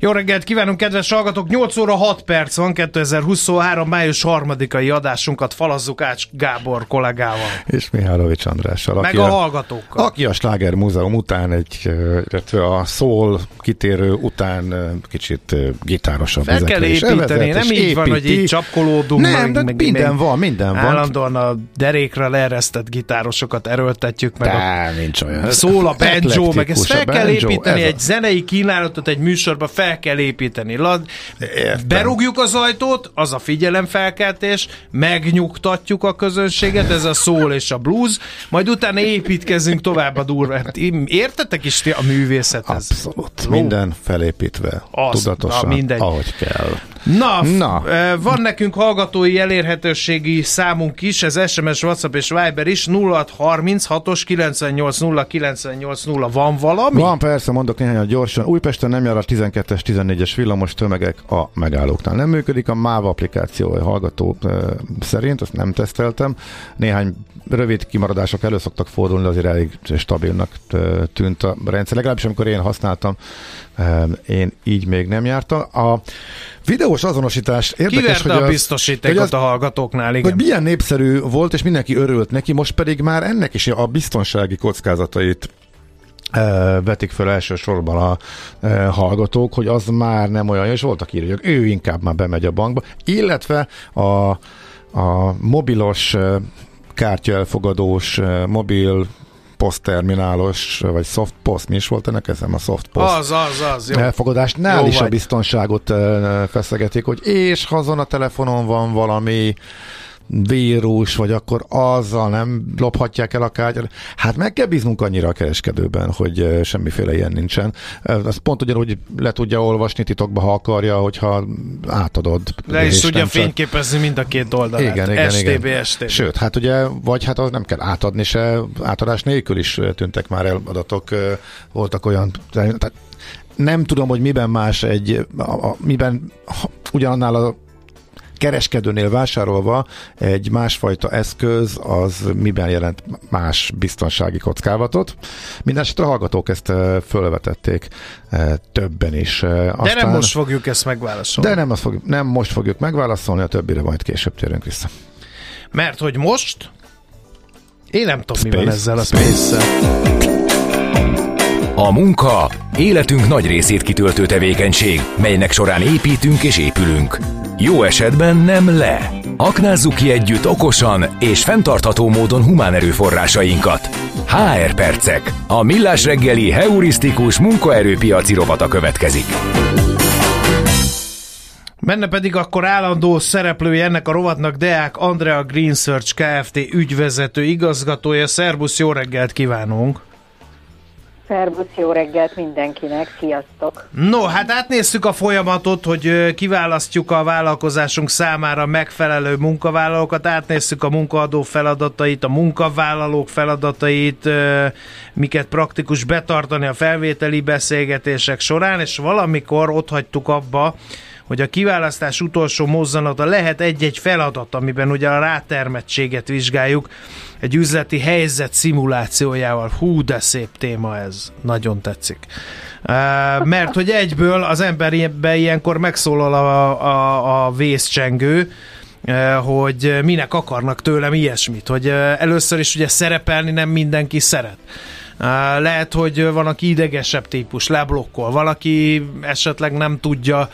Jó reggelt kívánunk, kedves hallgatók! 8 óra 6 perc van, 2023. május 3-ai adásunkat falazzuk Ács Gábor kollégával. És Mihálovics Andrással. Meg a, a hallgatókkal. Aki a Sláger Múzeum után, egy, illetve a szól kitérő után kicsit gitárosabb Fel kell építeni, nem így építi. van, hogy így csapkolódunk. Nem, meg, meg minden van, minden van. Állandóan a derékre leeresztett gitárosokat erőltetjük meg. De, a, nincs olyan. Szól a banjo, meg ezt fel kell építeni, egy zenei kínálatot egy műsorba fel fel kell építeni. Lad, berúgjuk az ajtót, az a figyelemfelkeltés, megnyugtatjuk a közönséget, ez a szól és a blues, majd utána építkezünk tovább a durvát. Értetek is ti a művészethez? Abszolút. Ló. Minden felépítve, Azt, tudatosan, na, ahogy kell. Na, na, van nekünk hallgatói elérhetőségi számunk is, ez SMS, WhatsApp és Viber is, 0636-os 980 980 van valami? Van, persze, mondok néhány gyorsan. Újpesten nem jár a 12-es 10-es, 14-es villamos tömegek a megállóknál. Nem működik a MÁV applikáció a hallgató szerint, azt nem teszteltem. Néhány rövid kimaradások elő szoktak fordulni, azért elég stabilnak tűnt a rendszer. Legalábbis amikor én használtam, én így még nem jártam. A videós azonosítás érdekes, Kiverte hogy a biztosítékot az, a hallgatóknál, igen. Hogy milyen népszerű volt, és mindenki örült neki, most pedig már ennek is a biztonsági kockázatait vetik fel elsősorban a hallgatók, hogy az már nem olyan, és voltak írni, hogy ő inkább már bemegy a bankba, illetve a, a mobilos kártyaelfogadós mobil posztterminálos, vagy soft post, mi is volt ennek eszem a soft post az, az, az, jó. elfogadásnál jó is vagy. a biztonságot feszegetik, hogy és hazon a telefonon van valami vírus, vagy akkor azzal nem lophatják el a kártyát. Hát meg kell bíznunk annyira a kereskedőben, hogy semmiféle ilyen nincsen. Ez pont ugyanúgy le tudja olvasni titokba, ha akarja, hogyha átadod. Le is tudja csak... fényképezni mind a két oldalát. Igen, igen, STB, igen. STB. Sőt, hát ugye, vagy hát az nem kell átadni se, átadás nélkül is tűntek már el adatok, voltak olyan, tehát nem tudom, hogy miben más egy, a, a, miben ugyanannál a kereskedőnél vásárolva egy másfajta eszköz az miben jelent más biztonsági kockávatot. Mindenesetre a hallgatók ezt fölvetették többen is. Aztán, de nem most fogjuk ezt megválaszolni. De nem, azt fogjuk, nem most fogjuk megválaszolni, a többire majd később térünk vissza. Mert hogy most én nem tudom, Space. mi van ezzel a space a munka életünk nagy részét kitöltő tevékenység, melynek során építünk és épülünk. Jó esetben nem le. Aknázzuk ki együtt okosan és fenntartható módon humán erőforrásainkat. HR Percek. A millás reggeli heurisztikus munkaerőpiaci rovata következik. Benne pedig akkor állandó szereplője ennek a rovatnak Deák Andrea Green Search Kft. ügyvezető igazgatója. Szerbusz, jó reggelt kívánunk! Szervusz, jó reggelt mindenkinek, sziasztok! No, hát átnéztük a folyamatot, hogy kiválasztjuk a vállalkozásunk számára megfelelő munkavállalókat, átnéztük a munkaadó feladatait, a munkavállalók feladatait, miket praktikus betartani a felvételi beszélgetések során, és valamikor ott hagytuk abba, hogy a kiválasztás utolsó mozzanata lehet egy-egy feladat, amiben ugye a rátermettséget vizsgáljuk, egy üzleti helyzet szimulációjával. Hú, de szép téma ez. Nagyon tetszik. Mert hogy egyből az emberbe ilyenkor megszólal a, a, a vészcsengő, hogy minek akarnak tőlem ilyesmit, hogy először is ugye szerepelni nem mindenki szeret. Lehet, hogy van, aki idegesebb típus, leblokkol, valaki esetleg nem tudja,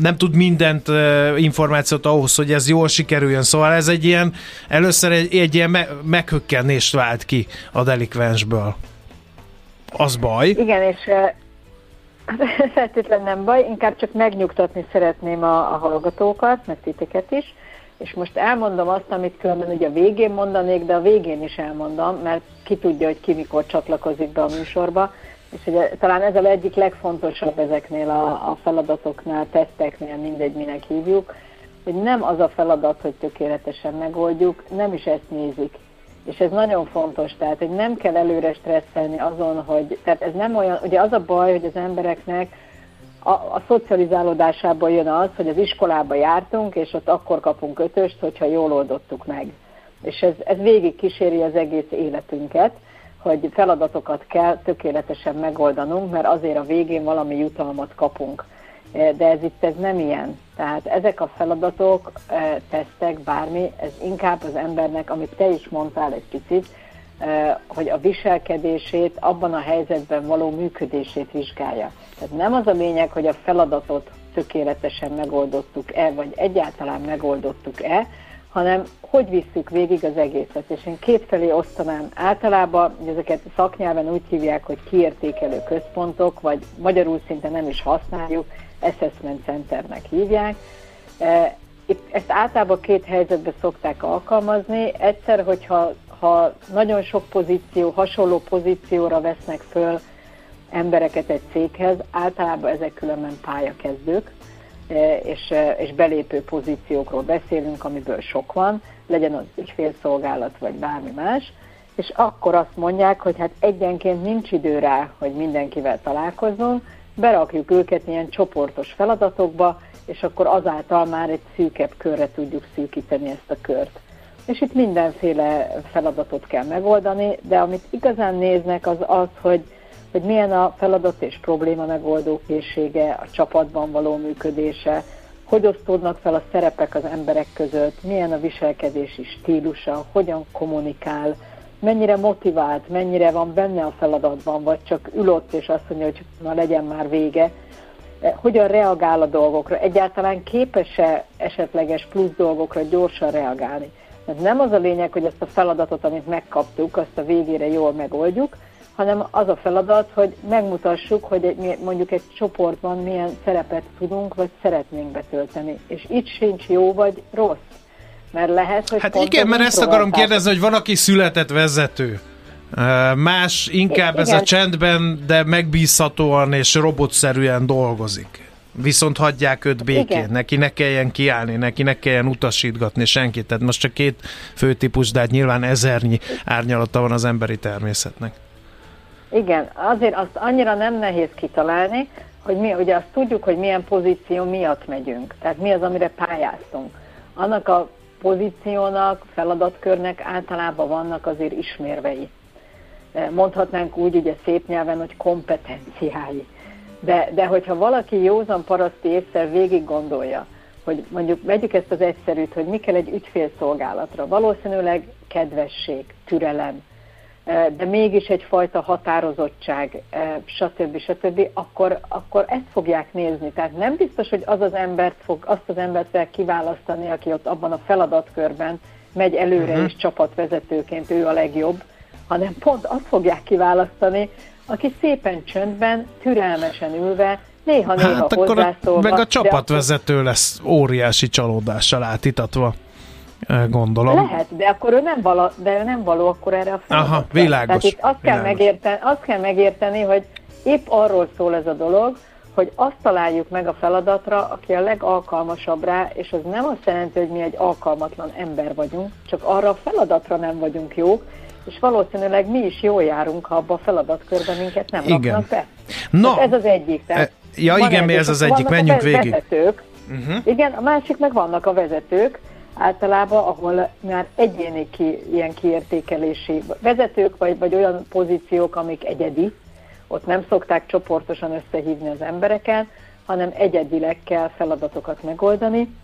nem tud mindent információt ahhoz, hogy ez jól sikerüljön. Szóval ez egy ilyen, először egy, egy ilyen meghökkenést vált ki a delikvensből. Az baj. Igen, és feltétlenül nem baj, inkább csak megnyugtatni szeretném a, a hallgatókat, meg titeket is, És most elmondom azt, amit különben ugye a végén mondanék, de a végén is elmondom, mert ki tudja, hogy ki mikor csatlakozik be a műsorba. És ugye talán ez a egyik legfontosabb ezeknél a, a feladatoknál, teszteknél, mindegy, minek hívjuk, hogy nem az a feladat, hogy tökéletesen megoldjuk, nem is ezt nézik. És ez nagyon fontos, tehát hogy nem kell előre stresszelni azon, hogy, tehát ez nem olyan, ugye az a baj, hogy az embereknek a, a szocializálódásából jön az, hogy az iskolába jártunk, és ott akkor kapunk ötöst, hogyha jól oldottuk meg. És ez, ez végig kíséri az egész életünket, hogy feladatokat kell tökéletesen megoldanunk, mert azért a végén valami jutalmat kapunk. De ez itt ez nem ilyen. Tehát ezek a feladatok, eh, tesztek, bármi, ez inkább az embernek, amit te is mondtál egy picit, hogy a viselkedését, abban a helyzetben való működését vizsgálja. Tehát nem az a lényeg, hogy a feladatot tökéletesen megoldottuk-e, vagy egyáltalán megoldottuk-e, hanem hogy visszük végig az egészet. És én kétfelé osztanám általában, hogy ezeket szaknyelven úgy hívják, hogy kiértékelő központok, vagy magyarul szinte nem is használjuk, assessment centernek hívják. Itt ezt általában két helyzetben szokták alkalmazni. Egyszer, hogyha ha nagyon sok pozíció, hasonló pozícióra vesznek föl embereket egy céghez, általában ezek különben pályakezdők, e, és, e, és belépő pozíciókról beszélünk, amiből sok van, legyen az ügyfélszolgálat vagy bármi más, és akkor azt mondják, hogy hát egyenként nincs idő rá, hogy mindenkivel találkozzon, berakjuk őket ilyen csoportos feladatokba, és akkor azáltal már egy szűkebb körre tudjuk szűkíteni ezt a kört. És itt mindenféle feladatot kell megoldani, de amit igazán néznek az az, hogy, hogy milyen a feladat és probléma megoldó készsége, a csapatban való működése, hogy osztódnak fel a szerepek az emberek között, milyen a viselkedési stílusa, hogyan kommunikál, mennyire motivált, mennyire van benne a feladatban, vagy csak ülött és azt mondja, hogy na legyen már vége, hogyan reagál a dolgokra, egyáltalán képes-e esetleges plusz dolgokra gyorsan reagálni. Ez nem az a lényeg, hogy ezt a feladatot, amit megkaptuk, azt a végére jól megoldjuk, hanem az a feladat, hogy megmutassuk, hogy egy, mondjuk egy csoportban milyen szerepet tudunk, vagy szeretnénk betölteni. És itt sincs jó vagy rossz. Mert lehet, hogy Hát igen, mert ezt akarom kérdezni, hogy van, aki született vezető. Más inkább igen. ez a csendben, de megbízhatóan és robotszerűen dolgozik. Viszont hagyják őt békén, Igen. neki ne kelljen kiállni, neki ne kelljen utasítgatni senkit. Tehát most csak két főtípus, de hát nyilván ezernyi árnyalata van az emberi természetnek. Igen, azért azt annyira nem nehéz kitalálni, hogy mi, ugye azt tudjuk, hogy milyen pozíció miatt megyünk. Tehát mi az, amire pályáztunk. Annak a pozíciónak, feladatkörnek általában vannak azért ismérvei. Mondhatnánk úgy, ugye szép nyelven, hogy kompetenciái. De, de hogyha valaki józan paraszti észre végig gondolja, hogy mondjuk vegyük ezt az egyszerűt, hogy mi kell egy ügyfélszolgálatra, valószínűleg kedvesség, türelem, de mégis egyfajta határozottság, stb. stb., akkor, akkor ezt fogják nézni. Tehát nem biztos, hogy az az embert fog, azt az embert kell kiválasztani, aki ott abban a feladatkörben megy előre uh-huh. és csapatvezetőként ő a legjobb, hanem pont azt fogják kiválasztani, aki szépen csöndben, türelmesen ülve, néha-néha hát hozzászólva. Meg a csapatvezető akkor... lesz óriási csalódással átítatva gondolom. Lehet, de akkor ő nem való, de ő nem való akkor erre a feladatra. Aha, világos. Tehát itt azt világos. kell, megérteni, azt kell megérteni, hogy épp arról szól ez a dolog, hogy azt találjuk meg a feladatra, aki a legalkalmasabb rá, és az nem azt jelenti, hogy mi egy alkalmatlan ember vagyunk, csak arra a feladatra nem vagyunk jók, és valószínűleg mi is jól járunk, ha abba a feladatkörben minket nem Igen. raknak be. Na, ez az egyik. Tehát e, ja igen, mi ez az egyik, menjünk végig. Vezetők, uh-huh. Igen, a másik meg vannak a vezetők, általában, ahol már egyéni ki, ilyen kiértékelési vezetők, vagy, vagy olyan pozíciók, amik egyedi, ott nem szokták csoportosan összehívni az embereket, hanem egyedileg kell feladatokat megoldani,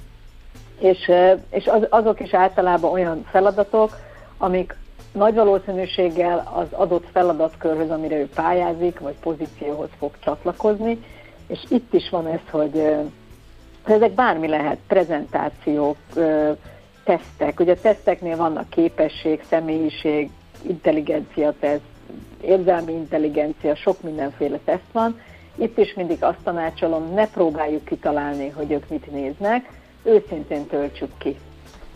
és, és az, azok is általában olyan feladatok, amik nagy valószínűséggel az adott feladatkörhöz, amire ő pályázik, vagy pozícióhoz fog csatlakozni, és itt is van ez, hogy ezek bármi lehet, prezentációk, tesztek. Ugye a teszteknél vannak képesség, személyiség, intelligencia teszt, érzelmi intelligencia, sok mindenféle teszt van. Itt is mindig azt tanácsolom, ne próbáljuk kitalálni, hogy ők mit néznek, őszintén töltsük ki.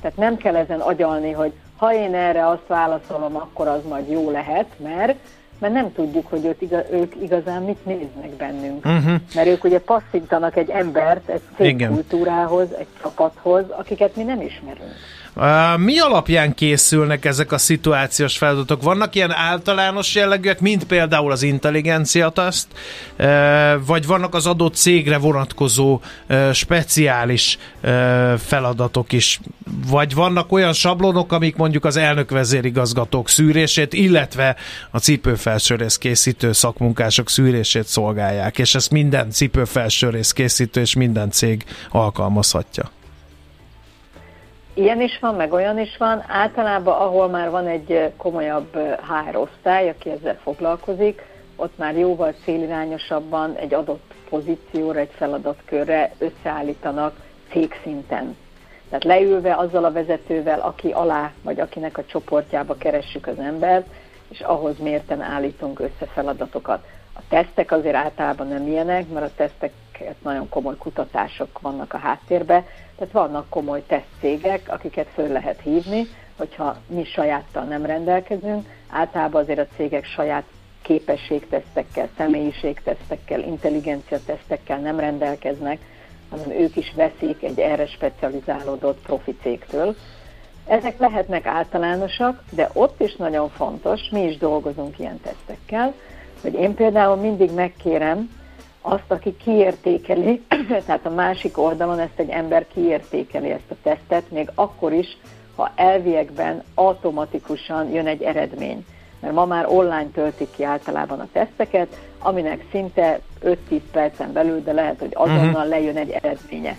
Tehát nem kell ezen agyalni, hogy ha én erre azt válaszolom, akkor az majd jó lehet, mert mert nem tudjuk, hogy ők, igaz, ők igazán mit néznek bennünk. Uh-huh. Mert ők ugye passzítanak egy embert egy cégkultúrához, egy csapathoz, akiket mi nem ismerünk. Mi alapján készülnek ezek a szituációs feladatok? Vannak ilyen általános jellegűek, mint például az intelligenciataszt, vagy vannak az adott cégre vonatkozó speciális feladatok is? Vagy vannak olyan sablonok, amik mondjuk az elnök vezérigazgatók szűrését, illetve a cipőfelsőrész készítő szakmunkások szűrését szolgálják, és ezt minden cipőfelsőrész készítő és minden cég alkalmazhatja? Ilyen is van, meg olyan is van. Általában, ahol már van egy komolyabb HR osztály, aki ezzel foglalkozik, ott már jóval célirányosabban egy adott pozícióra, egy feladatkörre összeállítanak cégszinten. Tehát leülve azzal a vezetővel, aki alá, vagy akinek a csoportjába keressük az embert, és ahhoz mérten állítunk össze feladatokat. A tesztek azért általában nem ilyenek, mert a teszteket nagyon komoly kutatások vannak a háttérbe, tehát vannak komoly tesztcégek, akiket föl lehet hívni, hogyha mi sajáttal nem rendelkezünk. Általában azért a cégek saját képességtesztekkel, személyiségtesztekkel, intelligenciatesztekkel nem rendelkeznek, hanem ők is veszik egy erre specializálódott profi cégtől. Ezek lehetnek általánosak, de ott is nagyon fontos, mi is dolgozunk ilyen tesztekkel, hogy én például mindig megkérem azt, aki kiértékeli, tehát a másik oldalon ezt egy ember kiértékeli ezt a tesztet, még akkor is, ha elviekben automatikusan jön egy eredmény. Mert ma már online töltik ki általában a teszteket, aminek szinte 5-10 percen belül, de lehet, hogy azonnal uh-huh. lejön egy eredménye.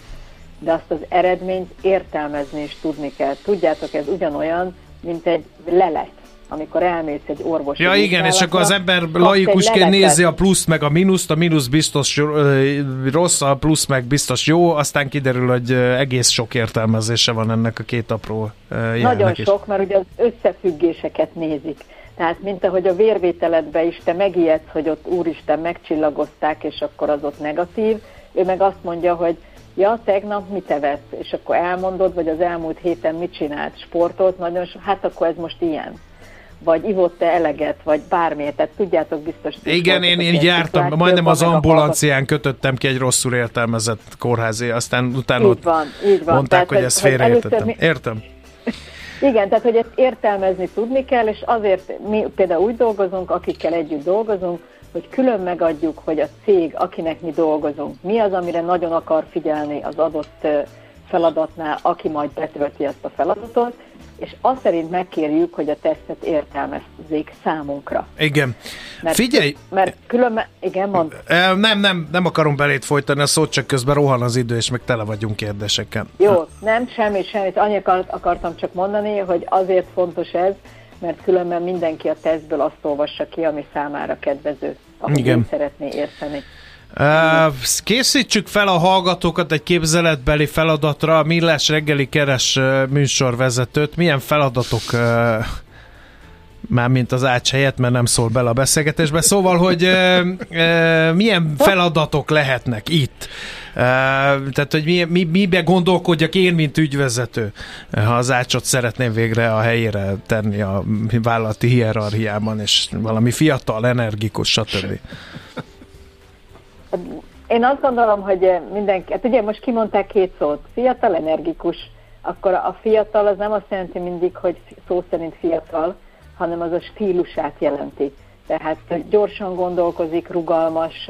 De azt az eredményt értelmezni is tudni kell. Tudjátok, ez ugyanolyan, mint egy lelet amikor elmész egy orvos. Ja igen, és akkor az ember laikusként nézi a pluszt meg a mínuszt, a mínusz biztos rossz, a plusz meg biztos jó, aztán kiderül, hogy egész sok értelmezése van ennek a két apró Nagyon is. sok, mert ugye az összefüggéseket nézik. Tehát, mint ahogy a vérvételedbe is te megijedsz, hogy ott úristen megcsillagozták, és akkor az ott negatív, ő meg azt mondja, hogy ja, tegnap mit evett, és akkor elmondod, vagy az elmúlt héten mit csinált, sportolt, nagyon so, hát akkor ez most ilyen vagy ivott-e eleget, vagy bármiért, tehát tudjátok biztos. Igen, én, én jártam, majdnem az ambulancián kötöttem ki egy rosszul értelmezett kórházi, aztán utána így van, így van. mondták, tehát, hogy ezt félreértettem. Mi... Értem. Igen, tehát hogy ezt értelmezni tudni kell, és azért mi például úgy dolgozunk, akikkel együtt dolgozunk, hogy külön megadjuk, hogy a cég, akinek mi dolgozunk, mi az, amire nagyon akar figyelni az adott feladatnál, aki majd betölti ezt a feladatot, és azt szerint megkérjük, hogy a tesztet értelmezzék számunkra. Igen. Mert, Figyelj! Mert különben, igen, mond. Nem, nem, nem akarom belét folytani a szót, csak közben rohan az idő, és meg tele vagyunk kérdéseken. Jó, nem, semmi, semmit. Annyit akartam csak mondani, hogy azért fontos ez, mert különben mindenki a tesztből azt olvassa ki, ami számára kedvező, ahogy Igen. szeretné érteni. Készítsük fel a hallgatókat egy képzeletbeli feladatra, a Millás reggeli keres műsorvezetőt. Milyen feladatok már mint az ács helyett, mert nem szól bele a beszélgetésbe. Szóval, hogy e, e, milyen feladatok lehetnek itt? E, tehát, hogy mi, mi, mibe gondolkodjak én, mint ügyvezető, ha az ácsot szeretném végre a helyére tenni a vállalati hierarchiában, és valami fiatal, energikus, stb. Én azt gondolom, hogy mindenki, hát ugye most kimondták két szót, fiatal, energikus, akkor a fiatal az nem azt jelenti mindig, hogy szó szerint fiatal, hanem az a stílusát jelenti. Tehát gyorsan gondolkozik, rugalmas,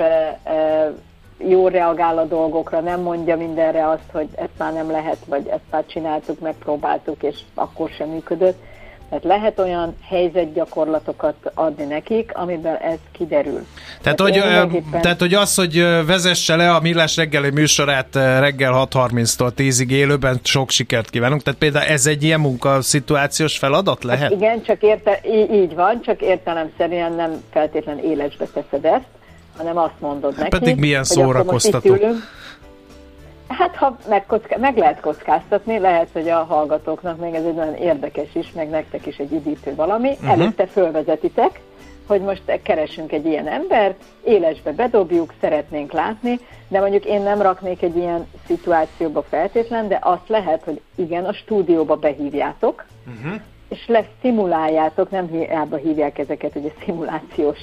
jól reagál a dolgokra, nem mondja mindenre azt, hogy ezt már nem lehet, vagy ezt már csináltuk, megpróbáltuk, és akkor sem működött tehát lehet olyan helyzetgyakorlatokat adni nekik, amiben ez kiderül. Tehát, tehát, hogy, mindenképpen... tehát hogy az, hogy vezesse le a Millás reggeli műsorát reggel 6.30-tól 10-ig élőben, sok sikert kívánunk. Tehát például ez egy ilyen munkaszituációs feladat lehet? Hát igen, csak érte, így, így van, csak értelemszerűen nem feltétlen élesbe teszed ezt, hanem azt mondod hát neki, Pedig milyen szórakoztató. Hát ha meg, kocká, meg lehet kockáztatni, lehet, hogy a hallgatóknak még ez egy nagyon érdekes is, meg nektek is egy üdítő valami. Uh-huh. Előtte fölvezetitek, hogy most keresünk egy ilyen ember, élesbe bedobjuk, szeretnénk látni, de mondjuk én nem raknék egy ilyen szituációba feltétlen, de azt lehet, hogy igen, a stúdióba behívjátok, uh-huh. és leszimuláljátok, nem hiába hívják ezeket ugye szimulációs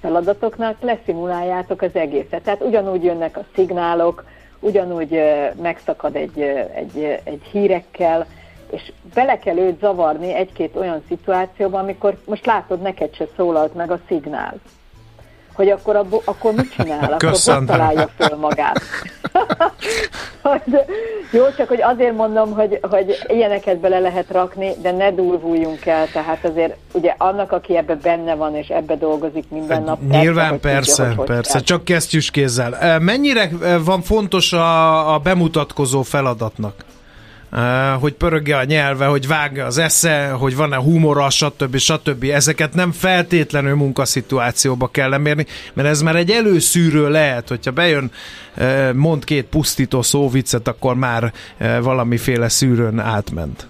feladatoknak, leszimuláljátok az egészet. Tehát ugyanúgy jönnek a szignálok, ugyanúgy megszakad egy, egy, egy hírekkel, és bele kell őt zavarni egy-két olyan szituációba, amikor most látod, neked se szólalt meg a szignál. Hogy akkor, abbo, akkor mit csinál? Akkor hogy találja föl magát. jó, csak hogy azért mondom, hogy, hogy ilyeneket bele lehet rakni, de ne durvuljunk el, tehát azért ugye annak, aki ebbe benne van, és ebbe dolgozik minden nap. Nyilván persze, persze, tudja, persze, csak kesztyűs kézzel. Mennyire van fontos a, a bemutatkozó feladatnak? Hogy pörögje a nyelve, hogy vágja az esze, hogy van-e humora, stb. stb. Ezeket nem feltétlenül munkaszituációba kell lemérni, mert ez már egy előszűrő lehet, hogyha bejön, mond két pusztító szóviccet, akkor már valamiféle szűrőn átment.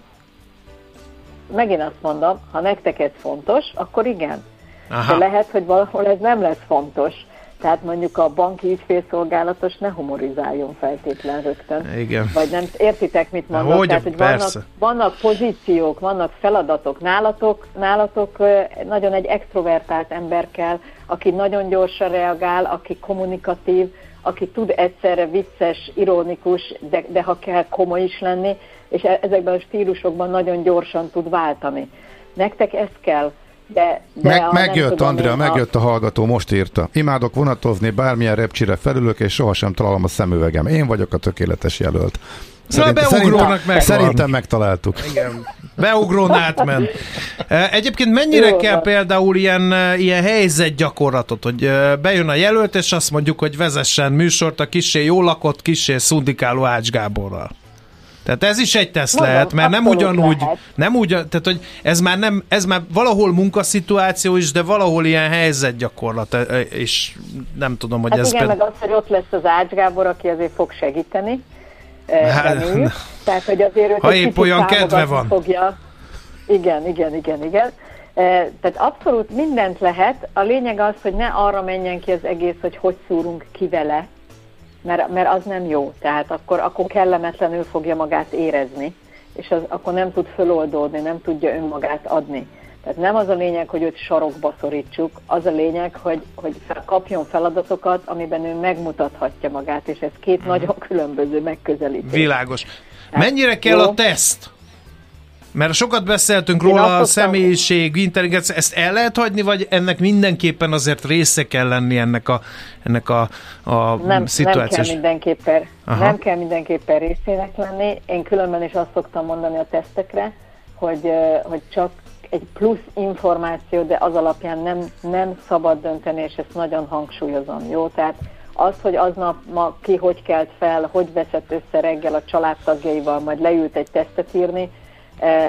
Megint azt mondom, ha nektek ez fontos, akkor igen. Aha. De lehet, hogy valahol ez nem lesz fontos. Tehát mondjuk a banki ügyfélszolgálatos ne humorizáljon feltétlen rögtön. Igen. Vagy nem értitek, mit mondok? Hogy, Tehát, hogy vannak, vannak pozíciók, vannak feladatok. Nálatok, nálatok nagyon egy extrovertált ember kell, aki nagyon gyorsan reagál, aki kommunikatív, aki tud egyszerre vicces, ironikus, de, de ha kell komoly is lenni, és e-, ezekben a stílusokban nagyon gyorsan tud váltani. Nektek ez kell de, de Meg, megjött, Andrea, megjött a hallgató, most írta. Imádok vonatozni, bármilyen repcsire felülök, és sohasem találom a szemüvegem. Én vagyok a tökéletes jelölt. Szerint, szerintem, meg szerintem megtaláltuk. Igen. Beugrón átment. E, egyébként mennyire Jó, kell például ilyen, e, ilyen helyzetgyakorlatot, hogy e, bejön a jelölt, és azt mondjuk, hogy vezessen műsort a kisé jó lakott, kisé szundikáló Ács Gáborral? Tehát ez is egy teszt Mondom, lehet, mert nem ugyanúgy, lehet. nem úgy, tehát hogy ez már nem, ez már valahol munkaszituáció is, de valahol ilyen helyzetgyakorlat, és nem tudom, hogy hát ez... igen, ped... meg az, hogy ott lesz az Ács Gábor, aki azért fog segíteni, hát, tehát, hogy azért ha épp olyan kedve van. Fogja. Igen, igen, igen, igen. Tehát abszolút mindent lehet. A lényeg az, hogy ne arra menjen ki az egész, hogy hogy szúrunk ki vele, mert, mert az nem jó. Tehát akkor, akkor kellemetlenül fogja magát érezni, és az, akkor nem tud föloldódni, nem tudja önmagát adni. Tehát nem az a lényeg, hogy őt sarokba szorítsuk, az a lényeg, hogy, hogy kapjon feladatokat, amiben ő megmutathatja magát, és ez két uh-huh. nagyon különböző megközelítés. Világos. Mennyire kell jó? a teszt? Mert sokat beszéltünk Én róla, a személyiség, intelligencia, ezt el lehet hagyni, vagy ennek mindenképpen azért része kell lenni ennek a, ennek a, a nem, szituációs... Nem kell mindenképpen, Aha. nem kell mindenképpen részének lenni. Én különben is azt szoktam mondani a tesztekre, hogy, hogy csak egy plusz információ, de az alapján nem, nem szabad dönteni, és ezt nagyon hangsúlyozom, jó? Tehát az, hogy aznap ma ki hogy kelt fel, hogy veszett össze reggel a családtagjaival, majd leült egy tesztet írni,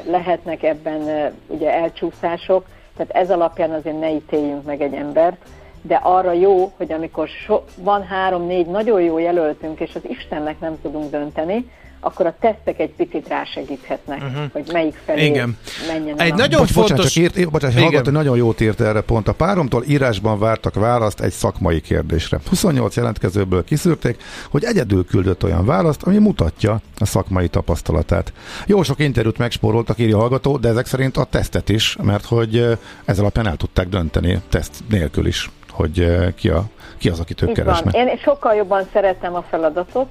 lehetnek ebben ugye elcsúszások, tehát ez alapján azért ne ítéljünk meg egy embert, de arra jó, hogy amikor so, van három-négy nagyon jó jelöltünk, és az Istennek nem tudunk dönteni, akkor a tesztek egy picit rásegíthetnek, uh-huh. hogy melyik felé Igen. menjen. Egy a... nagyon Bocs, fontos... Bocsánat, csak írt, bocsánat, hallgató, nagyon jót írt erre pont. A páromtól írásban vártak választ egy szakmai kérdésre. 28 jelentkezőből kiszűrték, hogy egyedül küldött olyan választ, ami mutatja a szakmai tapasztalatát. Jó sok interjút megspóroltak, írja hallgató, de ezek szerint a tesztet is, mert hogy ez alapján el tudták dönteni teszt nélkül is, hogy ki, a, ki az, akit ők keresnek. Én sokkal jobban szeretem a feladatot,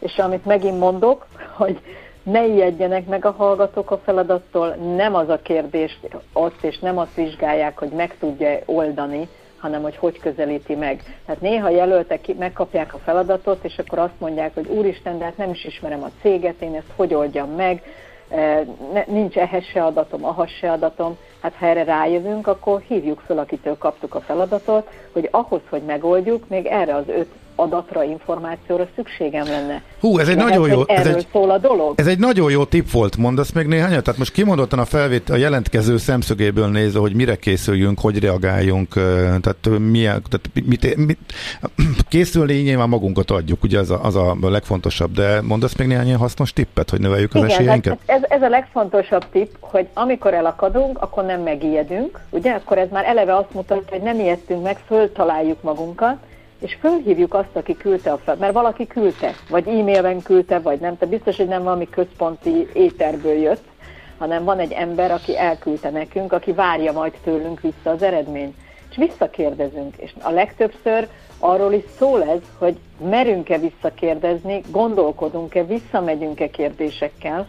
és amit megint mondok, hogy ne ijedjenek meg a hallgatók a feladattól, nem az a kérdés ott, és nem azt vizsgálják, hogy meg tudja oldani, hanem hogy hogy közelíti meg. Tehát néha jelöltek megkapják a feladatot, és akkor azt mondják, hogy úristen, de hát nem is ismerem a céget, én ezt hogy oldjam meg, e, nincs ehhez se adatom, ahhoz se adatom. Hát ha erre rájövünk, akkor hívjuk föl, akitől kaptuk a feladatot, hogy ahhoz, hogy megoldjuk, még erre az öt adatra, információra szükségem lenne. Hú, ez egy Lehet, nagyon jó... Ez egy, szól a dolog. Ez egy nagyon jó tipp volt, mondasz még néhányat? Tehát most kimondottan a felvét, a jelentkező szemszögéből nézve, hogy mire készüljünk, hogy reagáljunk, tehát, milyen, tehát mit, mit, készülni nyilván magunkat adjuk, ugye az a, az a legfontosabb, de mondasz még néhány hasznos tippet, hogy növeljük az Igen, esélyeinket? Hát ez, ez a legfontosabb tipp, hogy amikor elakadunk, akkor nem megijedünk, ugye? Akkor ez már eleve azt mutatja, hogy nem ijedtünk meg, föltaláljuk magunkat, és fölhívjuk azt, aki küldte a fel, mert valaki küldte, vagy e-mailben küldte, vagy nem, tehát biztos, hogy nem valami központi éterből jött, hanem van egy ember, aki elküldte nekünk, aki várja majd tőlünk vissza az eredményt. És visszakérdezünk, és a legtöbbször arról is szól ez, hogy merünk-e visszakérdezni, gondolkodunk-e, visszamegyünk-e kérdésekkel,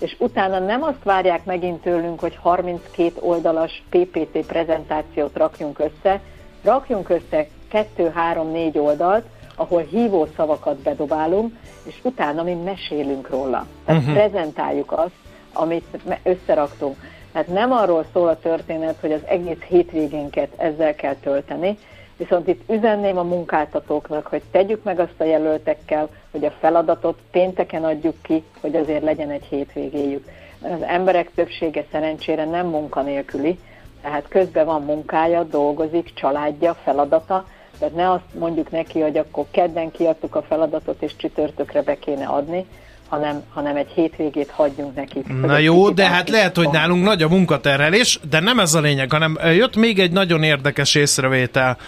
és utána nem azt várják megint tőlünk, hogy 32 oldalas PPT prezentációt rakjunk össze, rakjunk össze 2-3-4 oldalt, ahol hívó szavakat bedobálunk, és utána mi mesélünk róla. Tehát uh-huh. prezentáljuk azt, amit összeraktunk. Tehát nem arról szól a történet, hogy az egész hétvégénket ezzel kell tölteni, viszont itt üzenném a munkáltatóknak, hogy tegyük meg azt a jelöltekkel, hogy a feladatot pénteken adjuk ki, hogy azért legyen egy hétvégéjük. Mert az emberek többsége szerencsére nem munkanélküli, tehát közben van munkája, dolgozik, családja, feladata, tehát ne azt mondjuk neki, hogy akkor kedden kiadtuk a feladatot, és csütörtökre be kéne adni, hanem, hanem egy hétvégét hagyjunk neki. Na jó, de hát lehet, hogy nálunk nagy a munkaterhelés, de nem ez a lényeg, hanem jött még egy nagyon érdekes észrevétel,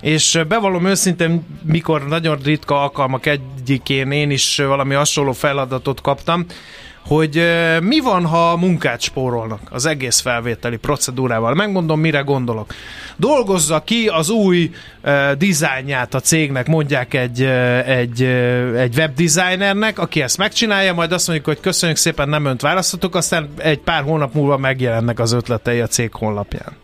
és bevallom őszintén, mikor nagyon ritka alkalmak egyikén én is valami hasonló feladatot kaptam, hogy mi van, ha munkát spórolnak az egész felvételi procedúrával. Megmondom, mire gondolok. Dolgozza ki az új uh, dizájnját a cégnek, mondják egy, uh, egy, uh, egy webdesignernek, aki ezt megcsinálja, majd azt mondjuk, hogy köszönjük szépen, nem önt választhatok, aztán egy pár hónap múlva megjelennek az ötletei a cég honlapján.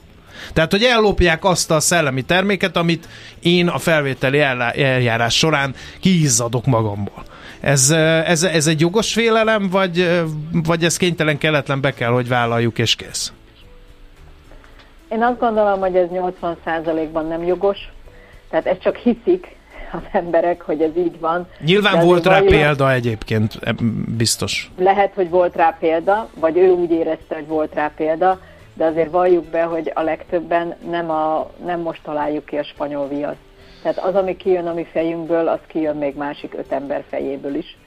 Tehát, hogy ellopják azt a szellemi terméket, amit én a felvételi eljárás során kiizzadok magamból. Ez, ez, ez egy jogos félelem, vagy, vagy ez kénytelen keletlen be kell, hogy vállaljuk, és kész? Én azt gondolom, hogy ez 80%-ban nem jogos, tehát ez csak hiszik az emberek, hogy ez így van. Nyilván volt rá példa egyébként, biztos. Lehet, hogy volt rá példa, vagy ő úgy érezte, hogy volt rá példa, de azért valljuk be, hogy a legtöbben nem, a, nem most találjuk ki a spanyol viaszt. Tehát az, ami kijön a mi fejünkből, az kijön még másik öt ember fejéből is.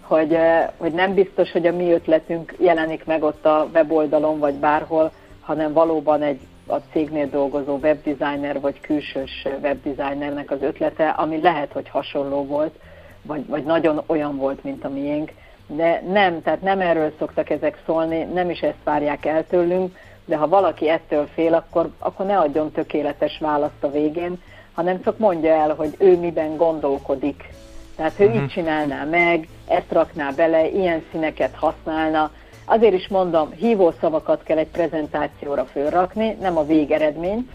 Hogy, eh, hogy nem biztos, hogy a mi ötletünk jelenik meg ott a weboldalon, vagy bárhol, hanem valóban egy a cégnél dolgozó webdesigner, vagy külsős webdesignernek az ötlete, ami lehet, hogy hasonló volt, vagy, vagy nagyon olyan volt, mint a miénk, de nem, tehát nem erről szoktak ezek szólni, nem is ezt várják el tőlünk, de ha valaki ettől fél, akkor, akkor ne adjon tökéletes választ a végén, hanem csak mondja el, hogy ő miben gondolkodik. Tehát ő uh-huh. így csinálná meg, ezt rakná bele, ilyen színeket használna. Azért is mondom, hívó szavakat kell egy prezentációra fölrakni, nem a végeredményt,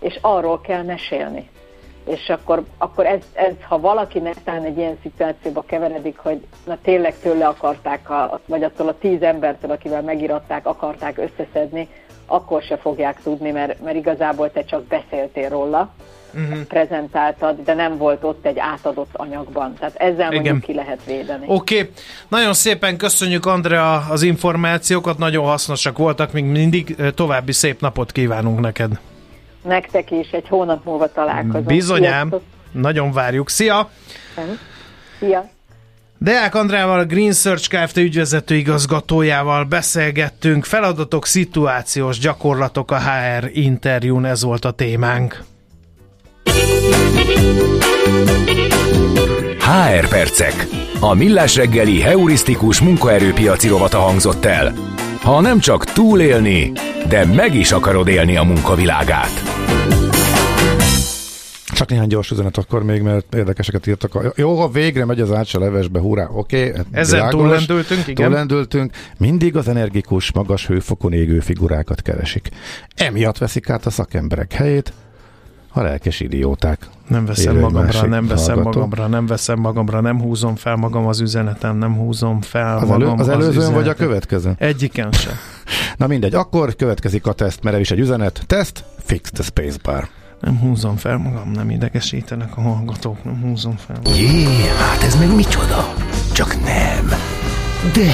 és arról kell mesélni. És akkor, akkor ez, ez, ha valaki netán egy ilyen szituációba keveredik, hogy na tényleg tőle akarták, a, vagy attól a tíz embertől, akivel megiratták, akarták összeszedni, akkor se fogják tudni, mert, mert igazából te csak beszéltél róla, uh-huh. prezentáltad, de nem volt ott egy átadott anyagban. Tehát ezzel Igen. mondjuk ki lehet védeni. Oké, okay. nagyon szépen köszönjük Andrea az információkat, nagyon hasznosak voltak, még mindig további szép napot kívánunk neked. Nektek is, egy hónap múlva találkozunk. Bizonyám, Sziasztok. nagyon várjuk. Szia! Szia! Deák Andrával, a Green Search Kft. ügyvezető igazgatójával beszélgettünk. Feladatok, szituációs gyakorlatok a HR interjún, ez volt a témánk. HR Percek. A millás reggeli heurisztikus munkaerőpiaci rovata hangzott el. Ha nem csak túlélni, de meg is akarod élni a munkavilágát. Csak néhány gyors üzenet akkor még, mert érdekeseket írtak. Jó, ha végre megy az átsa levesbe, hurrá, oké. Okay, Ezzel túllendültünk, igen. Túllendültünk. Mindig az energikus, magas hőfokon égő figurákat keresik. Emiatt veszik át a szakemberek helyét, a lelkes idióták. Nem veszem magamra, nem veszem hallgató. magamra, nem veszem magamra, nem húzom fel magam az üzenetem, nem húzom fel az magam elő, Az előzőn vagy a következő? Egyiken sem. Na mindegy, akkor következik a teszt, mert is egy üzenet. Test, fix the spacebar. Nem húzom fel magam, nem idegesítenek a hallgatók, nem húzom fel. Jé, hát ez meg micsoda? Csak nem. De,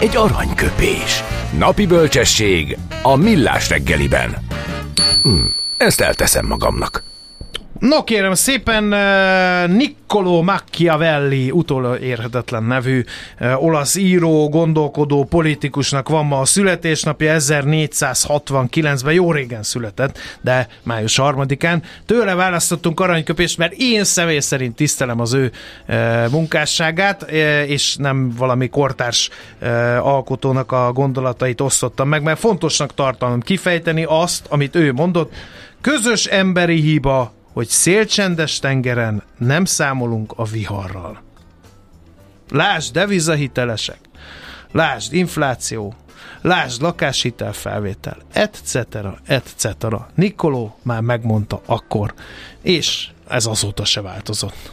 egy aranyköpés. Napi bölcsesség a millás reggeliben. Hm, ezt elteszem magamnak. No kérem szépen, uh, Niccolo Machiavelli, utolérhetetlen nevű uh, olasz író, gondolkodó, politikusnak van ma a születésnapja, 1469-ben, jó régen született, de május 3-án. Tőle választottunk aranyköpést, mert én személy szerint tisztelem az ő uh, munkásságát, és nem valami kortárs alkotónak a gondolatait osztottam meg, mert fontosnak tartalom kifejteni azt, amit ő mondott, Közös emberi hiba hogy szélcsendes tengeren nem számolunk a viharral. Lásd devizahitelesek, lásd infláció, lásd lakáshitelfelvétel, etc. etc. Nikoló már megmondta akkor, és ez azóta se változott.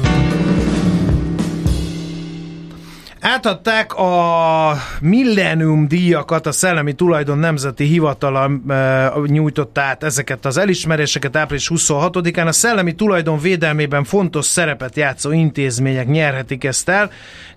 Átadták a Millennium díjakat, a Szellemi Tulajdon Nemzeti Hivatala e, nyújtott át ezeket az elismeréseket április 26-án. A szellemi tulajdon védelmében fontos szerepet játszó intézmények nyerhetik ezt el.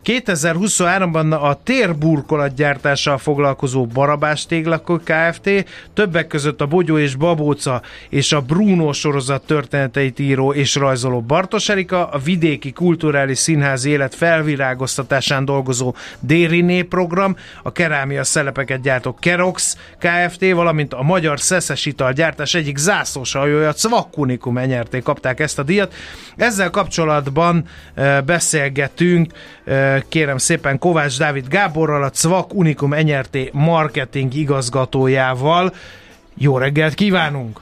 2023-ban a térburkolatgyártással foglalkozó Barabás Téglakó Kft. Többek között a Bogyó és Babóca és a Bruno sorozat történeteit író és rajzoló Bartos Erika, a vidéki kulturális színház élet felvirágoztatásán dolgozó Dériné program, a kerámia szelepeket gyártó Kerox Kft., valamint a magyar szeszes gyártás egyik zászlós hajója, Cvakkunikum enyerték, kapták ezt a díjat. Ezzel kapcsolatban e, beszélgetünk, e, kérem szépen Kovács Dávid Gáborral, a Cvak Unikum enyerté marketing igazgatójával. Jó reggelt kívánunk!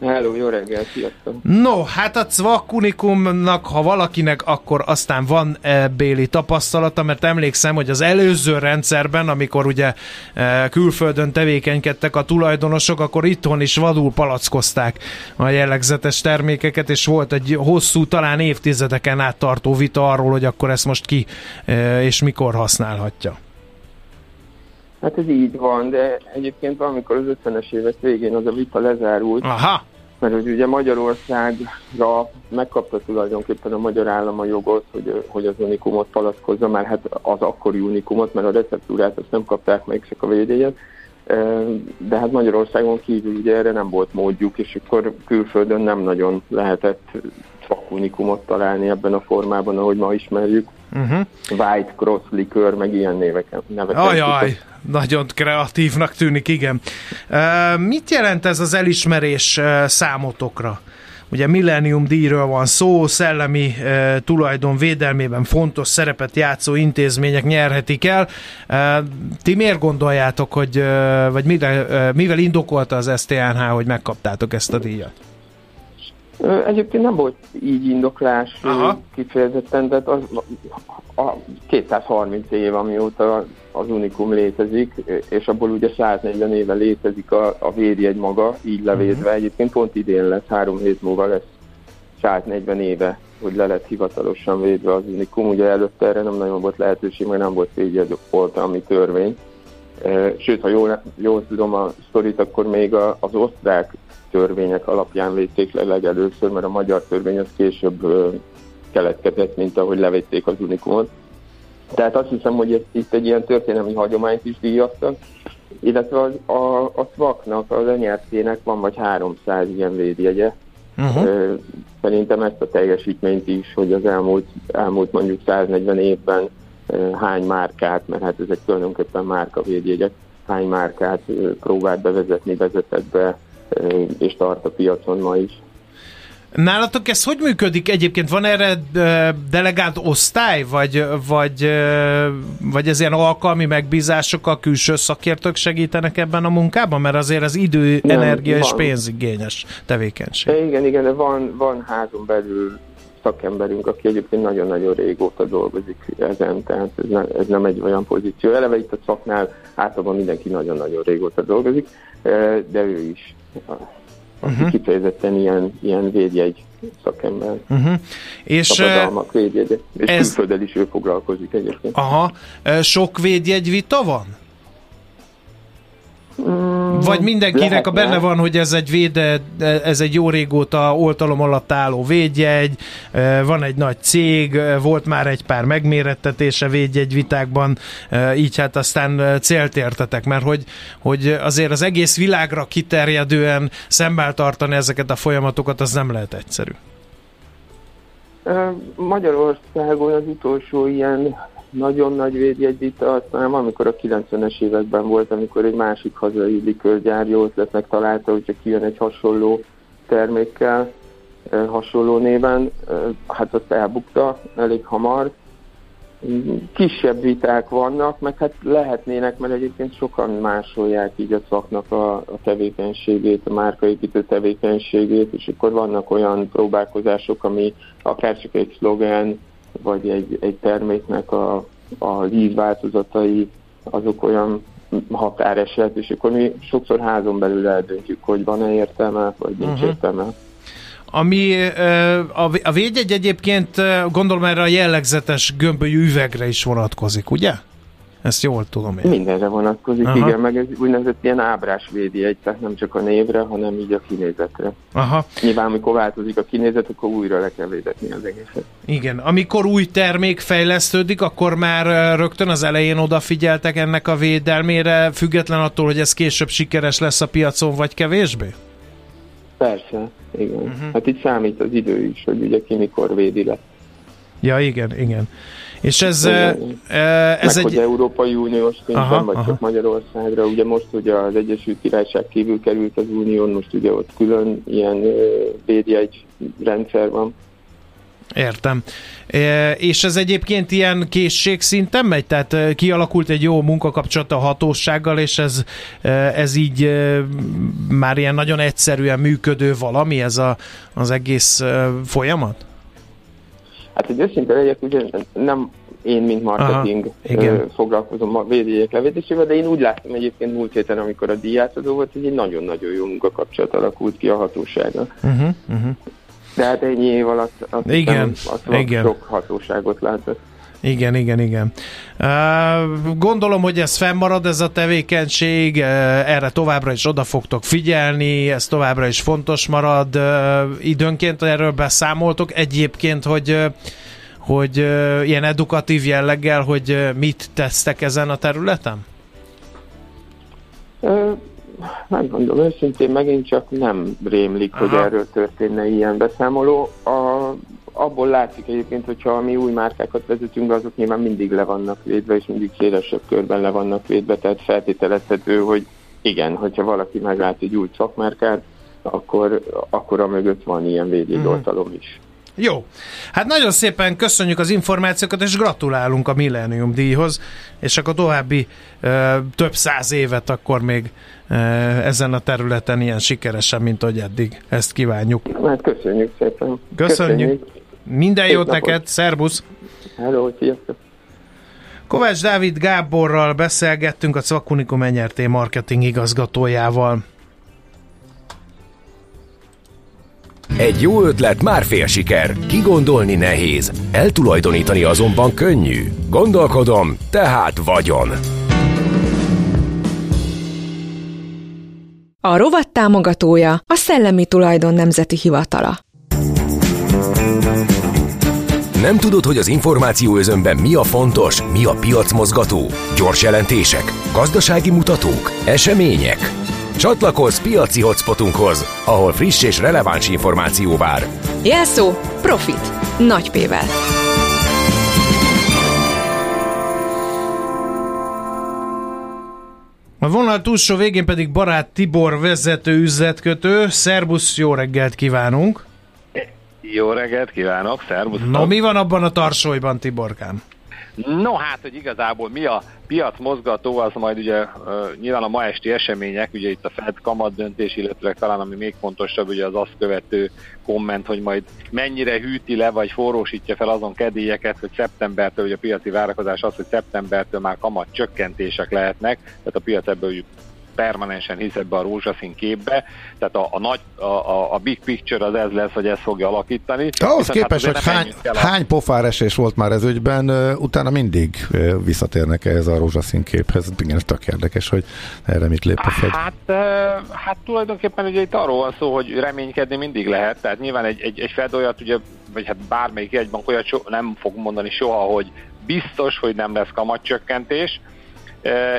Hello, jó reggel, sziasztok! No, hát a Cvak Unikumnak, ha valakinek, akkor aztán van e, béli tapasztalata, mert emlékszem, hogy az előző rendszerben, amikor ugye e, külföldön tevékenykedtek a tulajdonosok, akkor itthon is vadul palackozták a jellegzetes termékeket, és volt egy hosszú, talán évtizedeken át tartó vita arról, hogy akkor ezt most ki e, és mikor használhatja. Hát ez így van, de egyébként valamikor az 50-es évek végén az a vita lezárult. Aha. Mert hogy ugye Magyarországra megkapta tulajdonképpen a magyar állam a jogot, hogy, hogy az unikumot palackozza, már hát az akkori unikumot, mert a receptúrát azt nem kapták meg, csak a védjegyet. De hát Magyarországon kívül ugye erre nem volt módjuk, és akkor külföldön nem nagyon lehetett csak unikumot találni ebben a formában, ahogy ma ismerjük. Uh-huh. White Cross Liquor, meg ilyen néveken. neveken. Ajaj, nagyon kreatívnak tűnik, igen. Uh, mit jelent ez az elismerés uh, számotokra? Ugye Millennium díjról van szó, szellemi uh, tulajdon védelmében fontos szerepet játszó intézmények nyerhetik el. Uh, ti miért gondoljátok, hogy, uh, vagy mivel, uh, mivel indokolta az STNH, hogy megkaptátok ezt a díjat? Egyébként nem volt így indoklás Aha. kifejezetten, tehát az, a 230 év, amióta az Unikum létezik, és abból ugye 140 éve létezik a, a védjegy maga, így levédve. Uh-huh. Egyébként pont idén lesz, három hét múlva lesz 140 éve, hogy le lett hivatalosan védve az Unikum. Ugye előtte erre nem nagyon volt lehetőség, mert nem volt védjegy ami törvény. Sőt, ha jól, jól tudom a sztorit, akkor még a, az osztrák törvények alapján védték le legelőször, mert a magyar törvény az később keletkezett, mint ahogy levették az Unikumot. Tehát azt hiszem, hogy itt egy ilyen történelmi hagyományt is díjaztak, illetve az, a, a SWAC-nak, az NRC-nek van vagy 300 ilyen védjegye. Uh-huh. Szerintem ezt a teljesítményt is, hogy az elmúlt, elmúlt mondjuk 140 évben hány márkát, mert hát ezek tulajdonképpen márkavédjegyek, hány márkát próbált bevezetni, vezetett be, és tart a piacon ma is. Nálatok ez hogy működik egyébként? Van erre delegált osztály, vagy, vagy, vagy ez ilyen alkalmi megbízásokkal külső szakértők segítenek ebben a munkában? Mert azért az idő, Nem, energia van. és pénzigényes tevékenység. Igen, igen, de van, van házon belül szakemberünk, aki egyébként nagyon-nagyon régóta dolgozik ezen, tehát ez, ne, ez nem egy olyan pozíció. Eleve itt a szaknál általában mindenki nagyon-nagyon régóta dolgozik, de ő is uh-huh. kifejezetten ilyen, ilyen védjegy szakember. Uh-huh. És Szabadalmak, védjegy, és ez... külföldel is ő foglalkozik egyébként. Aha. Sok védjegy vita van? Mm, Vagy mindenkinek lehetne. a benne van, hogy ez egy véde, ez egy jó régóta oltalom alatt álló védjegy, van egy nagy cég, volt már egy pár megmérettetése védjegy vitákban, így hát aztán célt értetek, mert hogy, hogy azért az egész világra kiterjedően szemmel tartani ezeket a folyamatokat, az nem lehet egyszerű. Magyarországon az utolsó ilyen nagyon nagy védjegyvita, aztán amikor a 90-es években volt, amikor egy másik hazai likörgyár jó ötletnek találta, hogyha kijön egy hasonló termékkel, hasonló néven, hát azt elbukta elég hamar. Kisebb viták vannak, meg hát lehetnének, mert egyébként sokan másolják így a szaknak a, a tevékenységét, a márkaépítő tevékenységét, és akkor vannak olyan próbálkozások, ami akár csak egy szlogen, vagy egy, egy terméknek a, a líz változatai azok olyan határeset, és akkor mi sokszor házon belül eldöntjük, hogy van-e értelme, vagy nincs uh-huh. értelme. Ami a védjegy egyébként gondolom erre a jellegzetes gömbölyű üvegre is vonatkozik, ugye? Ezt jól tudom én. Mindenre vonatkozik, Aha. igen, meg ez úgynevezett ilyen ábrás egy, tehát nem csak a névre, hanem így a kinézetre. Aha. Nyilván, amikor változik a kinézet, akkor újra le kell védetni az egészet. Igen, amikor új termék fejlesztődik, akkor már rögtön az elején odafigyeltek ennek a védelmére, független attól, hogy ez később sikeres lesz a piacon, vagy kevésbé? Persze, igen. Uh-huh. Hát itt számít az idő is, hogy ugye ki mikor védi le. Ja, igen, igen. És ez, Igen. ez Meg, egy... hogy Európai Uniós szinten, aha, vagy aha. csak Magyarországra. Ugye most ugye az Egyesült Királyság kívül került az Unión, most ugye ott külön ilyen védjegy rendszer van. Értem. E, és ez egyébként ilyen készségszinten megy? Tehát kialakult egy jó munkakapcsolat a hatósággal, és ez, ez így már ilyen nagyon egyszerűen működő valami, ez a, az egész folyamat? Hát, hogy őszinte legyek, ugye nem én, mint marketing Aha, foglalkozom a védjegyek levétésével, de én úgy láttam egyébként múlt héten, amikor a díjátadó volt, hogy egy nagyon-nagyon jó munkakapcsolat alakult ki a hatósága. Uh-huh, uh-huh. De hát ennyi év alatt azt igen, hiszem, azt igen. sok hatóságot látott. Igen, igen, igen. Gondolom, hogy ez fennmarad, ez a tevékenység, erre továbbra is oda fogtok figyelni, ez továbbra is fontos marad. Időnként erről beszámoltok egyébként, hogy hogy ilyen edukatív jelleggel, hogy mit tesztek ezen a területen? Megmondom őszintén, megint csak nem rémlik, Aha. hogy erről történne ilyen beszámoló. A abból látszik egyébként, hogyha mi új márkákat vezetünk, azok nyilván mindig le vannak védve, és mindig szélesebb körben le vannak védve, tehát feltételezhető, hogy igen, hogyha valaki meglát egy új szakmárkát, akkor, akkor a mögött van ilyen védjegyoltalom is. Jó. Hát nagyon szépen köszönjük az információkat, és gratulálunk a Millennium díjhoz, és akkor további ö, több száz évet akkor még ö, ezen a területen ilyen sikeresen, mint hogy eddig. Ezt kívánjuk. Hát köszönjük szépen. Köszönjük. köszönjük. Minden jót neked, szervusz! Hello, sziasztok! Kovács Dávid Gáborral beszélgettünk a Szakunikum NRT marketing igazgatójával. Egy jó ötlet már fél siker, kigondolni nehéz, eltulajdonítani azonban könnyű. Gondolkodom, tehát vagyon. A rovat támogatója a Szellemi Tulajdon Nemzeti Hivatala. Nem tudod, hogy az információ özönben mi a fontos, mi a piacmozgató? Gyors jelentések, gazdasági mutatók, események? Csatlakozz piaci hotspotunkhoz, ahol friss és releváns információ vár. Jelszó Profit. Nagy P-vel. A vonal túlsó végén pedig Barát Tibor vezető üzletkötő. Szerbusz, jó reggelt kívánunk! Jó reggelt kívánok, szervusz! No, mi van abban a tarsolyban, Tiborkám? No hát, hogy igazából mi a piac mozgató, az majd ugye nyilván a ma esti események, ugye itt a Fed kamat döntés, illetve talán ami még fontosabb, ugye az azt követő komment, hogy majd mennyire hűti le, vagy forrósítja fel azon kedélyeket, hogy szeptembertől, ugye a piaci várakozás az, hogy szeptembertől már kamat csökkentések lehetnek, tehát a piac ebből permanensen hisz ebbe a rózsaszín képbe, tehát a, a nagy, a, a, a big picture az ez lesz, hogy ez fogja alakítani. Ahhoz hát képest, hát hogy hány, a... hány pofáresés volt már ez ügyben, utána mindig visszatérnek ehhez a rózsaszín képhez. Igen, tök érdekes, hogy erre mit lép a Fed. Hát, hát tulajdonképpen ugye itt arról van szó, hogy reménykedni mindig lehet, tehát nyilván egy, egy, egy Fed olyat, ugye, vagy hát bármelyik egybank olyat so, nem fog mondani soha, hogy biztos, hogy nem lesz kamatcsökkentés,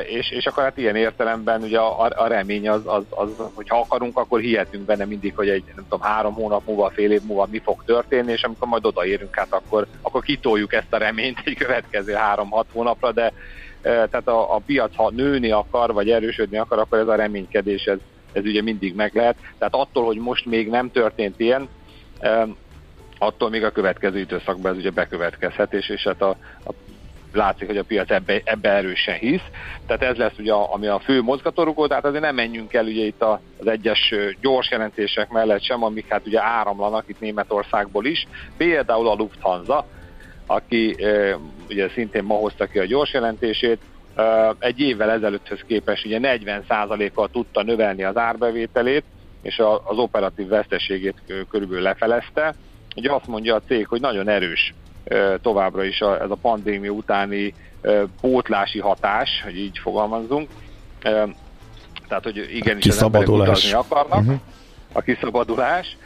és, és akkor hát ilyen értelemben ugye a, a remény az, az, az, hogy ha akarunk, akkor hihetünk benne mindig, hogy egy nem tudom, három hónap múlva, fél év múlva mi fog történni, és amikor majd odaérünk, hát akkor, akkor kitoljuk ezt a reményt egy következő három-hat hónapra, de tehát a, a piac, ha nőni akar, vagy erősödni akar, akkor ez a reménykedés, ez, ez ugye mindig meg lehet. Tehát attól, hogy most még nem történt ilyen, attól még a következő időszakban ez ugye bekövetkezhet, és, és hát a, a látszik, hogy a piac ebbe, ebbe erősen hisz. Tehát ez lesz ugye, a, ami a fő mozgatórugó, tehát azért nem menjünk el ugye itt az egyes gyors jelentések mellett sem, amik hát ugye áramlanak itt Németországból is. Például a Lufthansa, aki ugye szintén ma hozta ki a gyors jelentését, egy évvel ezelőtthöz képest ugye 40%-kal tudta növelni az árbevételét, és az operatív veszteségét körülbelül lefelezte. Ugye azt mondja a cég, hogy nagyon erős továbbra is a, ez a pandémia utáni pótlási hatás, hogy így fogalmazzunk. Tehát, hogy igenis az emberek utazni akarnak, uh-huh. a kiszabadulás,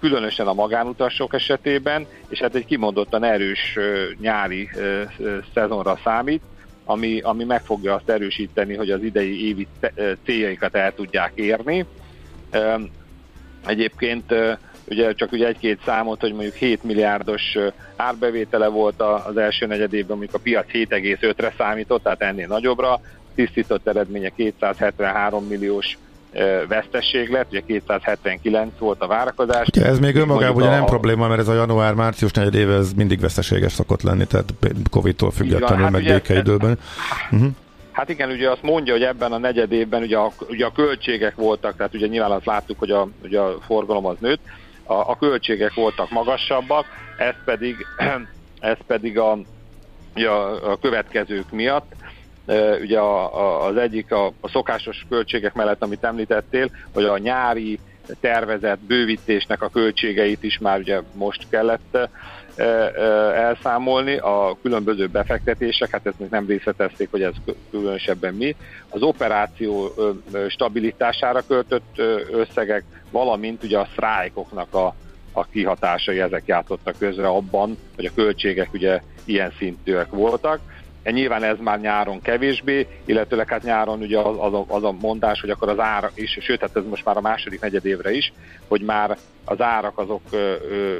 különösen a magánutasok esetében, és hát egy kimondottan erős nyári szezonra számít, ami, ami meg fogja azt erősíteni, hogy az idei évi céljaikat el tudják érni. Egyébként ugye csak ugye egy-két számot, hogy mondjuk 7 milliárdos árbevétele volt az első negyedében, amikor a piac 7,5-re számított, tehát ennél nagyobbra, tisztított eredménye 273 milliós vesztesség lett, ugye 279 volt a várakozás. Ugye ez még önmagában ugye nem a... probléma, mert ez a január-március negyed éve ez mindig veszteséges szokott lenni, tehát Covid-tól függetlenül, hát meg békeidőben. Uh-huh. Hát igen, ugye azt mondja, hogy ebben a negyedében ugye a, ugye a költségek voltak, tehát ugye nyilván azt láttuk, hogy a, ugye a forgalom az nőtt, a, a költségek voltak magasabbak, ez pedig, ez pedig a, a, a következők miatt, ugye a, a, az egyik a, a szokásos költségek mellett, amit említettél, hogy a nyári tervezett bővítésnek a költségeit is már ugye most kellett elszámolni, a különböző befektetések, hát ezt még nem részletezték, hogy ez különösebben mi, az operáció stabilitására költött összegek, valamint ugye a sztrájkoknak a, a kihatásai, ezek játszottak közre abban, hogy a költségek ugye ilyen szintűek voltak. E nyilván ez már nyáron kevésbé, illetőleg hát nyáron ugye az, az, a, az a mondás, hogy akkor az ára is, sőt, hát ez most már a második negyedévre is, hogy már az árak azok ö, ö,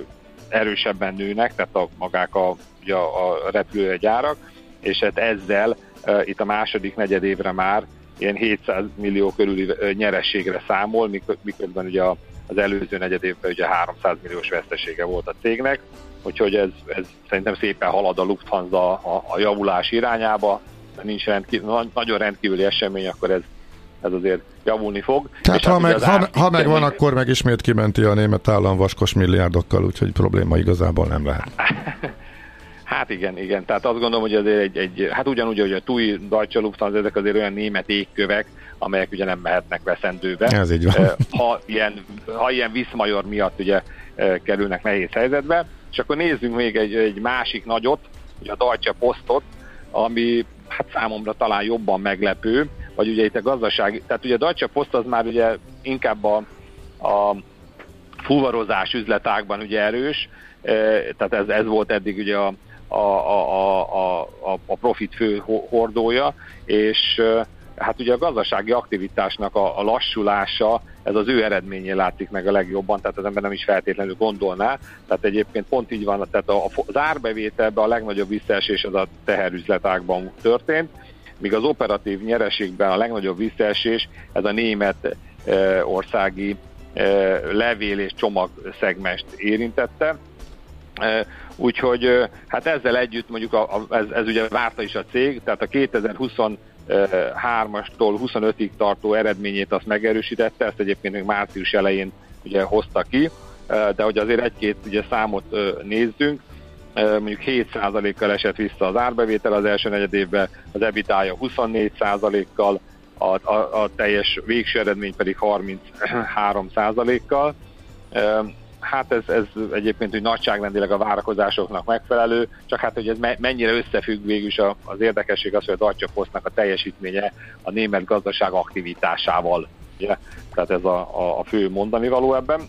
erősebben nőnek, tehát a, magák a, ugye a repülőgyárak, és hát ezzel itt a második negyedévre már ilyen 700 millió körüli nyerességre számol, miközben ugye a, az előző negyedévben ugye 300 milliós vesztesége volt a cégnek, úgyhogy ez, ez szerintem szépen halad a Lufthansa a, a javulás irányába, nincs rendkívül, nagyon rendkívüli esemény, akkor ez ez azért javulni fog. Tehát és ha, hát meg, ha, ha megvan, még... akkor meg ismét kimenti a német állam vaskos milliárdokkal, úgyhogy probléma igazából nem lehet. Hát igen, igen. Tehát azt gondolom, hogy azért egy, egy hát ugyanúgy, hogy a TUI, Deutsche Lufthansa, ezek azért olyan német égkövek, amelyek ugye nem mehetnek veszendőbe. Ez így van. Ha ilyen, ha ilyen viszmajor miatt ugye kerülnek nehéz helyzetbe. És akkor nézzünk még egy, egy másik nagyot, ugye a Deutsche Postot, ami hát számomra talán jobban meglepő, vagy ugye itt a gazdaság, tehát ugye a Deutsche Post az már ugye inkább a, a fuvarozás üzletákban ugye erős, e, tehát ez, ez volt eddig ugye a, a, a, a, a, a profit fő hordója, és e, hát ugye a gazdasági aktivitásnak a, a lassulása, ez az ő eredményén látszik meg a legjobban, tehát az ember nem is feltétlenül gondolná. Tehát egyébként pont így van, tehát a, az árbevételben a legnagyobb visszaesés az a teherüzletákban történt, míg az operatív nyereségben a legnagyobb visszaesés ez a német országi levél és csomag érintette. Úgyhogy hát ezzel együtt mondjuk a, a, ez, ez ugye várta is a cég, tehát a 2023-astól 25-ig tartó eredményét azt megerősítette, ezt egyébként még március elején ugye hozta ki, de hogy azért egy-két ugye számot nézzünk, mondjuk 7%-kal esett vissza az árbevétel az első negyed évben, az EBITDA-ja 24%-kal, a, a, a teljes végső eredmény pedig 33%-kal. Hát ez, ez egyébként hogy nagyságrendileg a várakozásoknak megfelelő, csak hát hogy ez mennyire összefügg végül az érdekesség az, hogy a Deutsche Postnak a teljesítménye a német gazdaság aktivitásával. Ugye? Tehát ez a, a, a fő mondani való ebben.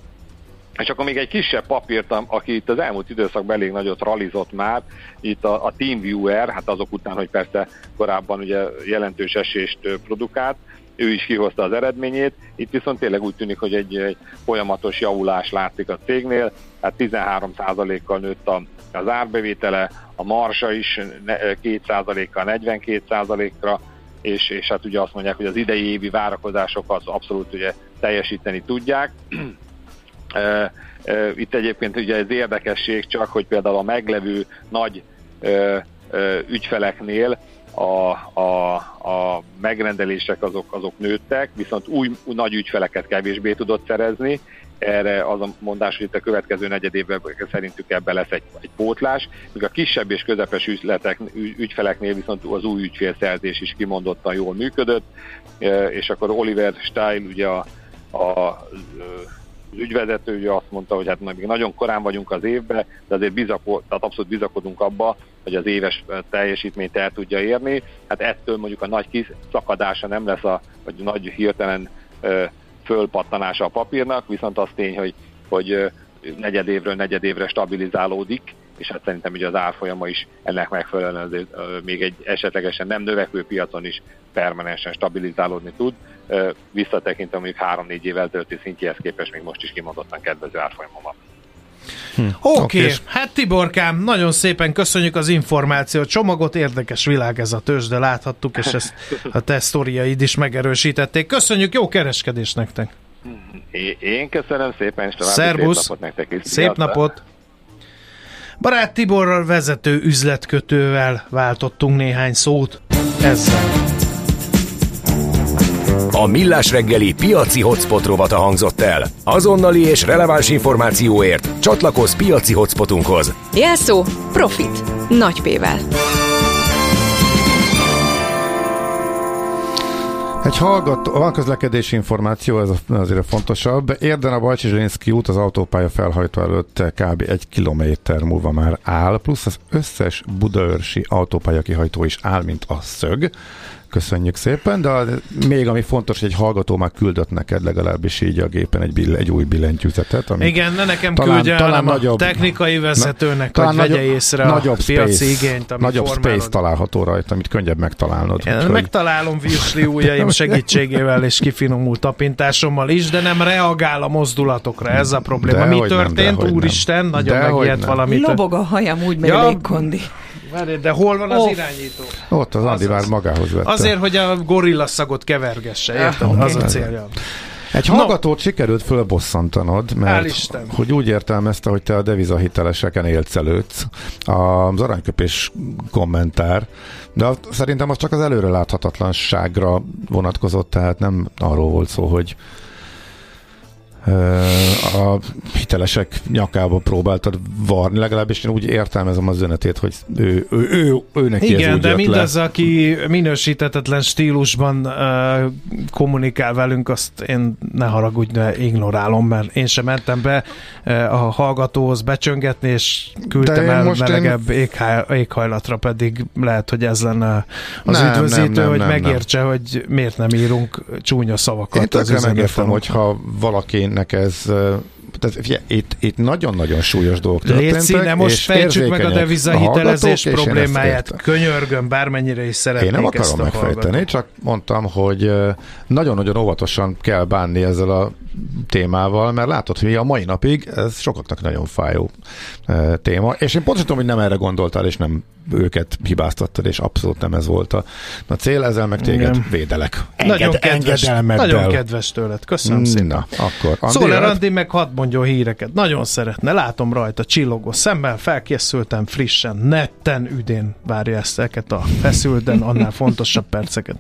És akkor még egy kisebb papírt, aki itt az elmúlt időszakban elég nagyot ralizott már, itt a, a TeamViewer, hát azok után, hogy persze korábban ugye jelentős esést produkált, ő is kihozta az eredményét. Itt viszont tényleg úgy tűnik, hogy egy, egy folyamatos javulás látszik a cégnél, tehát 13%-kal nőtt a, az árbevétele, a marsa is 2%-kal 42%-ra, és, és hát ugye azt mondják, hogy az idei évi várakozásokat abszolút ugye teljesíteni tudják. Itt egyébként ugye ez érdekesség csak, hogy például a meglevő nagy ügyfeleknél a, a, a megrendelések azok, azok nőttek, viszont új, nagy ügyfeleket kevésbé tudott szerezni, erre az a mondás, hogy itt a következő negyed évben szerintük ebben lesz egy, egy pótlás, míg a kisebb és közepes ügyletek, ügyfeleknél viszont az új ügyfélszerzés is kimondottan jól működött, és akkor Oliver Stein ugye a, a az ügyvezető ugye azt mondta, hogy hát még nagyon korán vagyunk az évben, de azért bizako, tehát abszolút bizakodunk abba, hogy az éves teljesítményt el tudja érni. Hát ettől mondjuk a nagy kiszakadása nem lesz, a, vagy nagy hirtelen ö, fölpattanása a papírnak, viszont az tény, hogy, hogy negyedévről negyedévre stabilizálódik, és hát szerintem ugye az árfolyama is ennek megfelelően azért, még egy esetlegesen nem növekvő piacon is permanensen stabilizálódni tud visszatekintve mondjuk 3-4 évvel tölti szintjéhez képest még most is kimondottan kedvező árfolyamon van. Hm. Oké, okay. okay. hát Tiborkám, nagyon szépen köszönjük az információt, csomagot, érdekes világ ez a de láthattuk, és ezt a te sztoriaid is megerősítették. Köszönjük, jó kereskedés nektek! Én köszönöm szépen, és további Szerbusz. szép napot nektek is. Szép Sziasztok. napot! Barát Tiborral vezető üzletkötővel váltottunk néhány szót ezzel. A Millás reggeli piaci hotspot rovata hangzott el. Azonnali és releváns információért csatlakozz piaci hotspotunkhoz. Jelszó Profit. Nagy P-vel. Egy hallgató, van közlekedési információ, ez azért a fontosabb. Érden a Bajcsizsénszki út az autópálya felhajtó előtt kb. egy kilométer múlva már áll, plusz az összes budaörsi autópálya kihajtó is áll, mint a szög. Köszönjük szépen, de még ami fontos, hogy egy hallgató már küldött neked legalábbis így a gépen egy, bill, egy új billentyűzetet. Igen, ne nekem talán, küldje, talán nagyobb, a technikai vezetőnek, na, hogy vegye nagyobb, észre nagyobb a piaci space, igényt, ami Nagyobb formálod. space található rajta, amit könnyebb megtalálnod. Én úgyhogy... megtalálom virsli ujjaim segítségével és kifinomult tapintásommal is, de nem reagál a mozdulatokra, ez a probléma. De Mi történt? Nem, Úristen, nem. nagyon megijedt valamit. Lobog a hajam úgy, mert ja. Várj, de hol van az oh. irányító? Ott az Andi már magához vette. Azért, hogy a gorilla szagot kevergesse, értem? Okay. Az a célja. Egy hallgatót no. sikerült fölbosszantanod, mert hogy úgy értelmezte, hogy te a devizahiteleseken előtt. Az aranyköpés kommentár, de szerintem az csak az előreláthatatlanságra vonatkozott, tehát nem arról volt szó, hogy a hitelesek nyakába próbáltad varni, legalábbis én úgy értelmezem az üzenetét, hogy ő, ő, ő, ő neki Igen, ez úgy de mindez, le. aki minősítetetlen stílusban uh, kommunikál velünk, azt én ne haragudj, de ignorálom, mert én sem mentem be uh, a hallgatóhoz becsöngetni, és küldtem el melegebb én... éghaj, éghajlatra, pedig lehet, hogy ez lenne az nem, üdvözítő, nem, nem, hogy nem, megértse, nem. hogy miért nem írunk csúnya szavakat én az megértem, hogyha valaki ennek ez tehát ugye, itt, itt nagyon-nagyon súlyos dolgok történtek. Ne most fejtsük meg a devizahitelezés problémáját. Könyörgöm, bármennyire is szeretnék Én nem akarom megfejteni, csak mondtam, hogy nagyon-nagyon óvatosan kell bánni ezzel a témával, mert látod, hogy a mai napig ez sokaknak nagyon fájó téma, és én pontosan tudom, hogy nem erre gondoltál, és nem őket hibáztattad, és abszolút nem ez volt a, a cél, ezzel meg téged Igen. védelek. Enged, nagyon, kedves, nagyon kedves tőled, köszönöm szépen. Na, akkor. Andi, Szóval Andi meg hadd mondjon híreket. Nagyon szeretne, látom rajta csillogó szemmel, felkészültem frissen, netten, üdén várja ezt a feszülten, annál fontosabb perceket.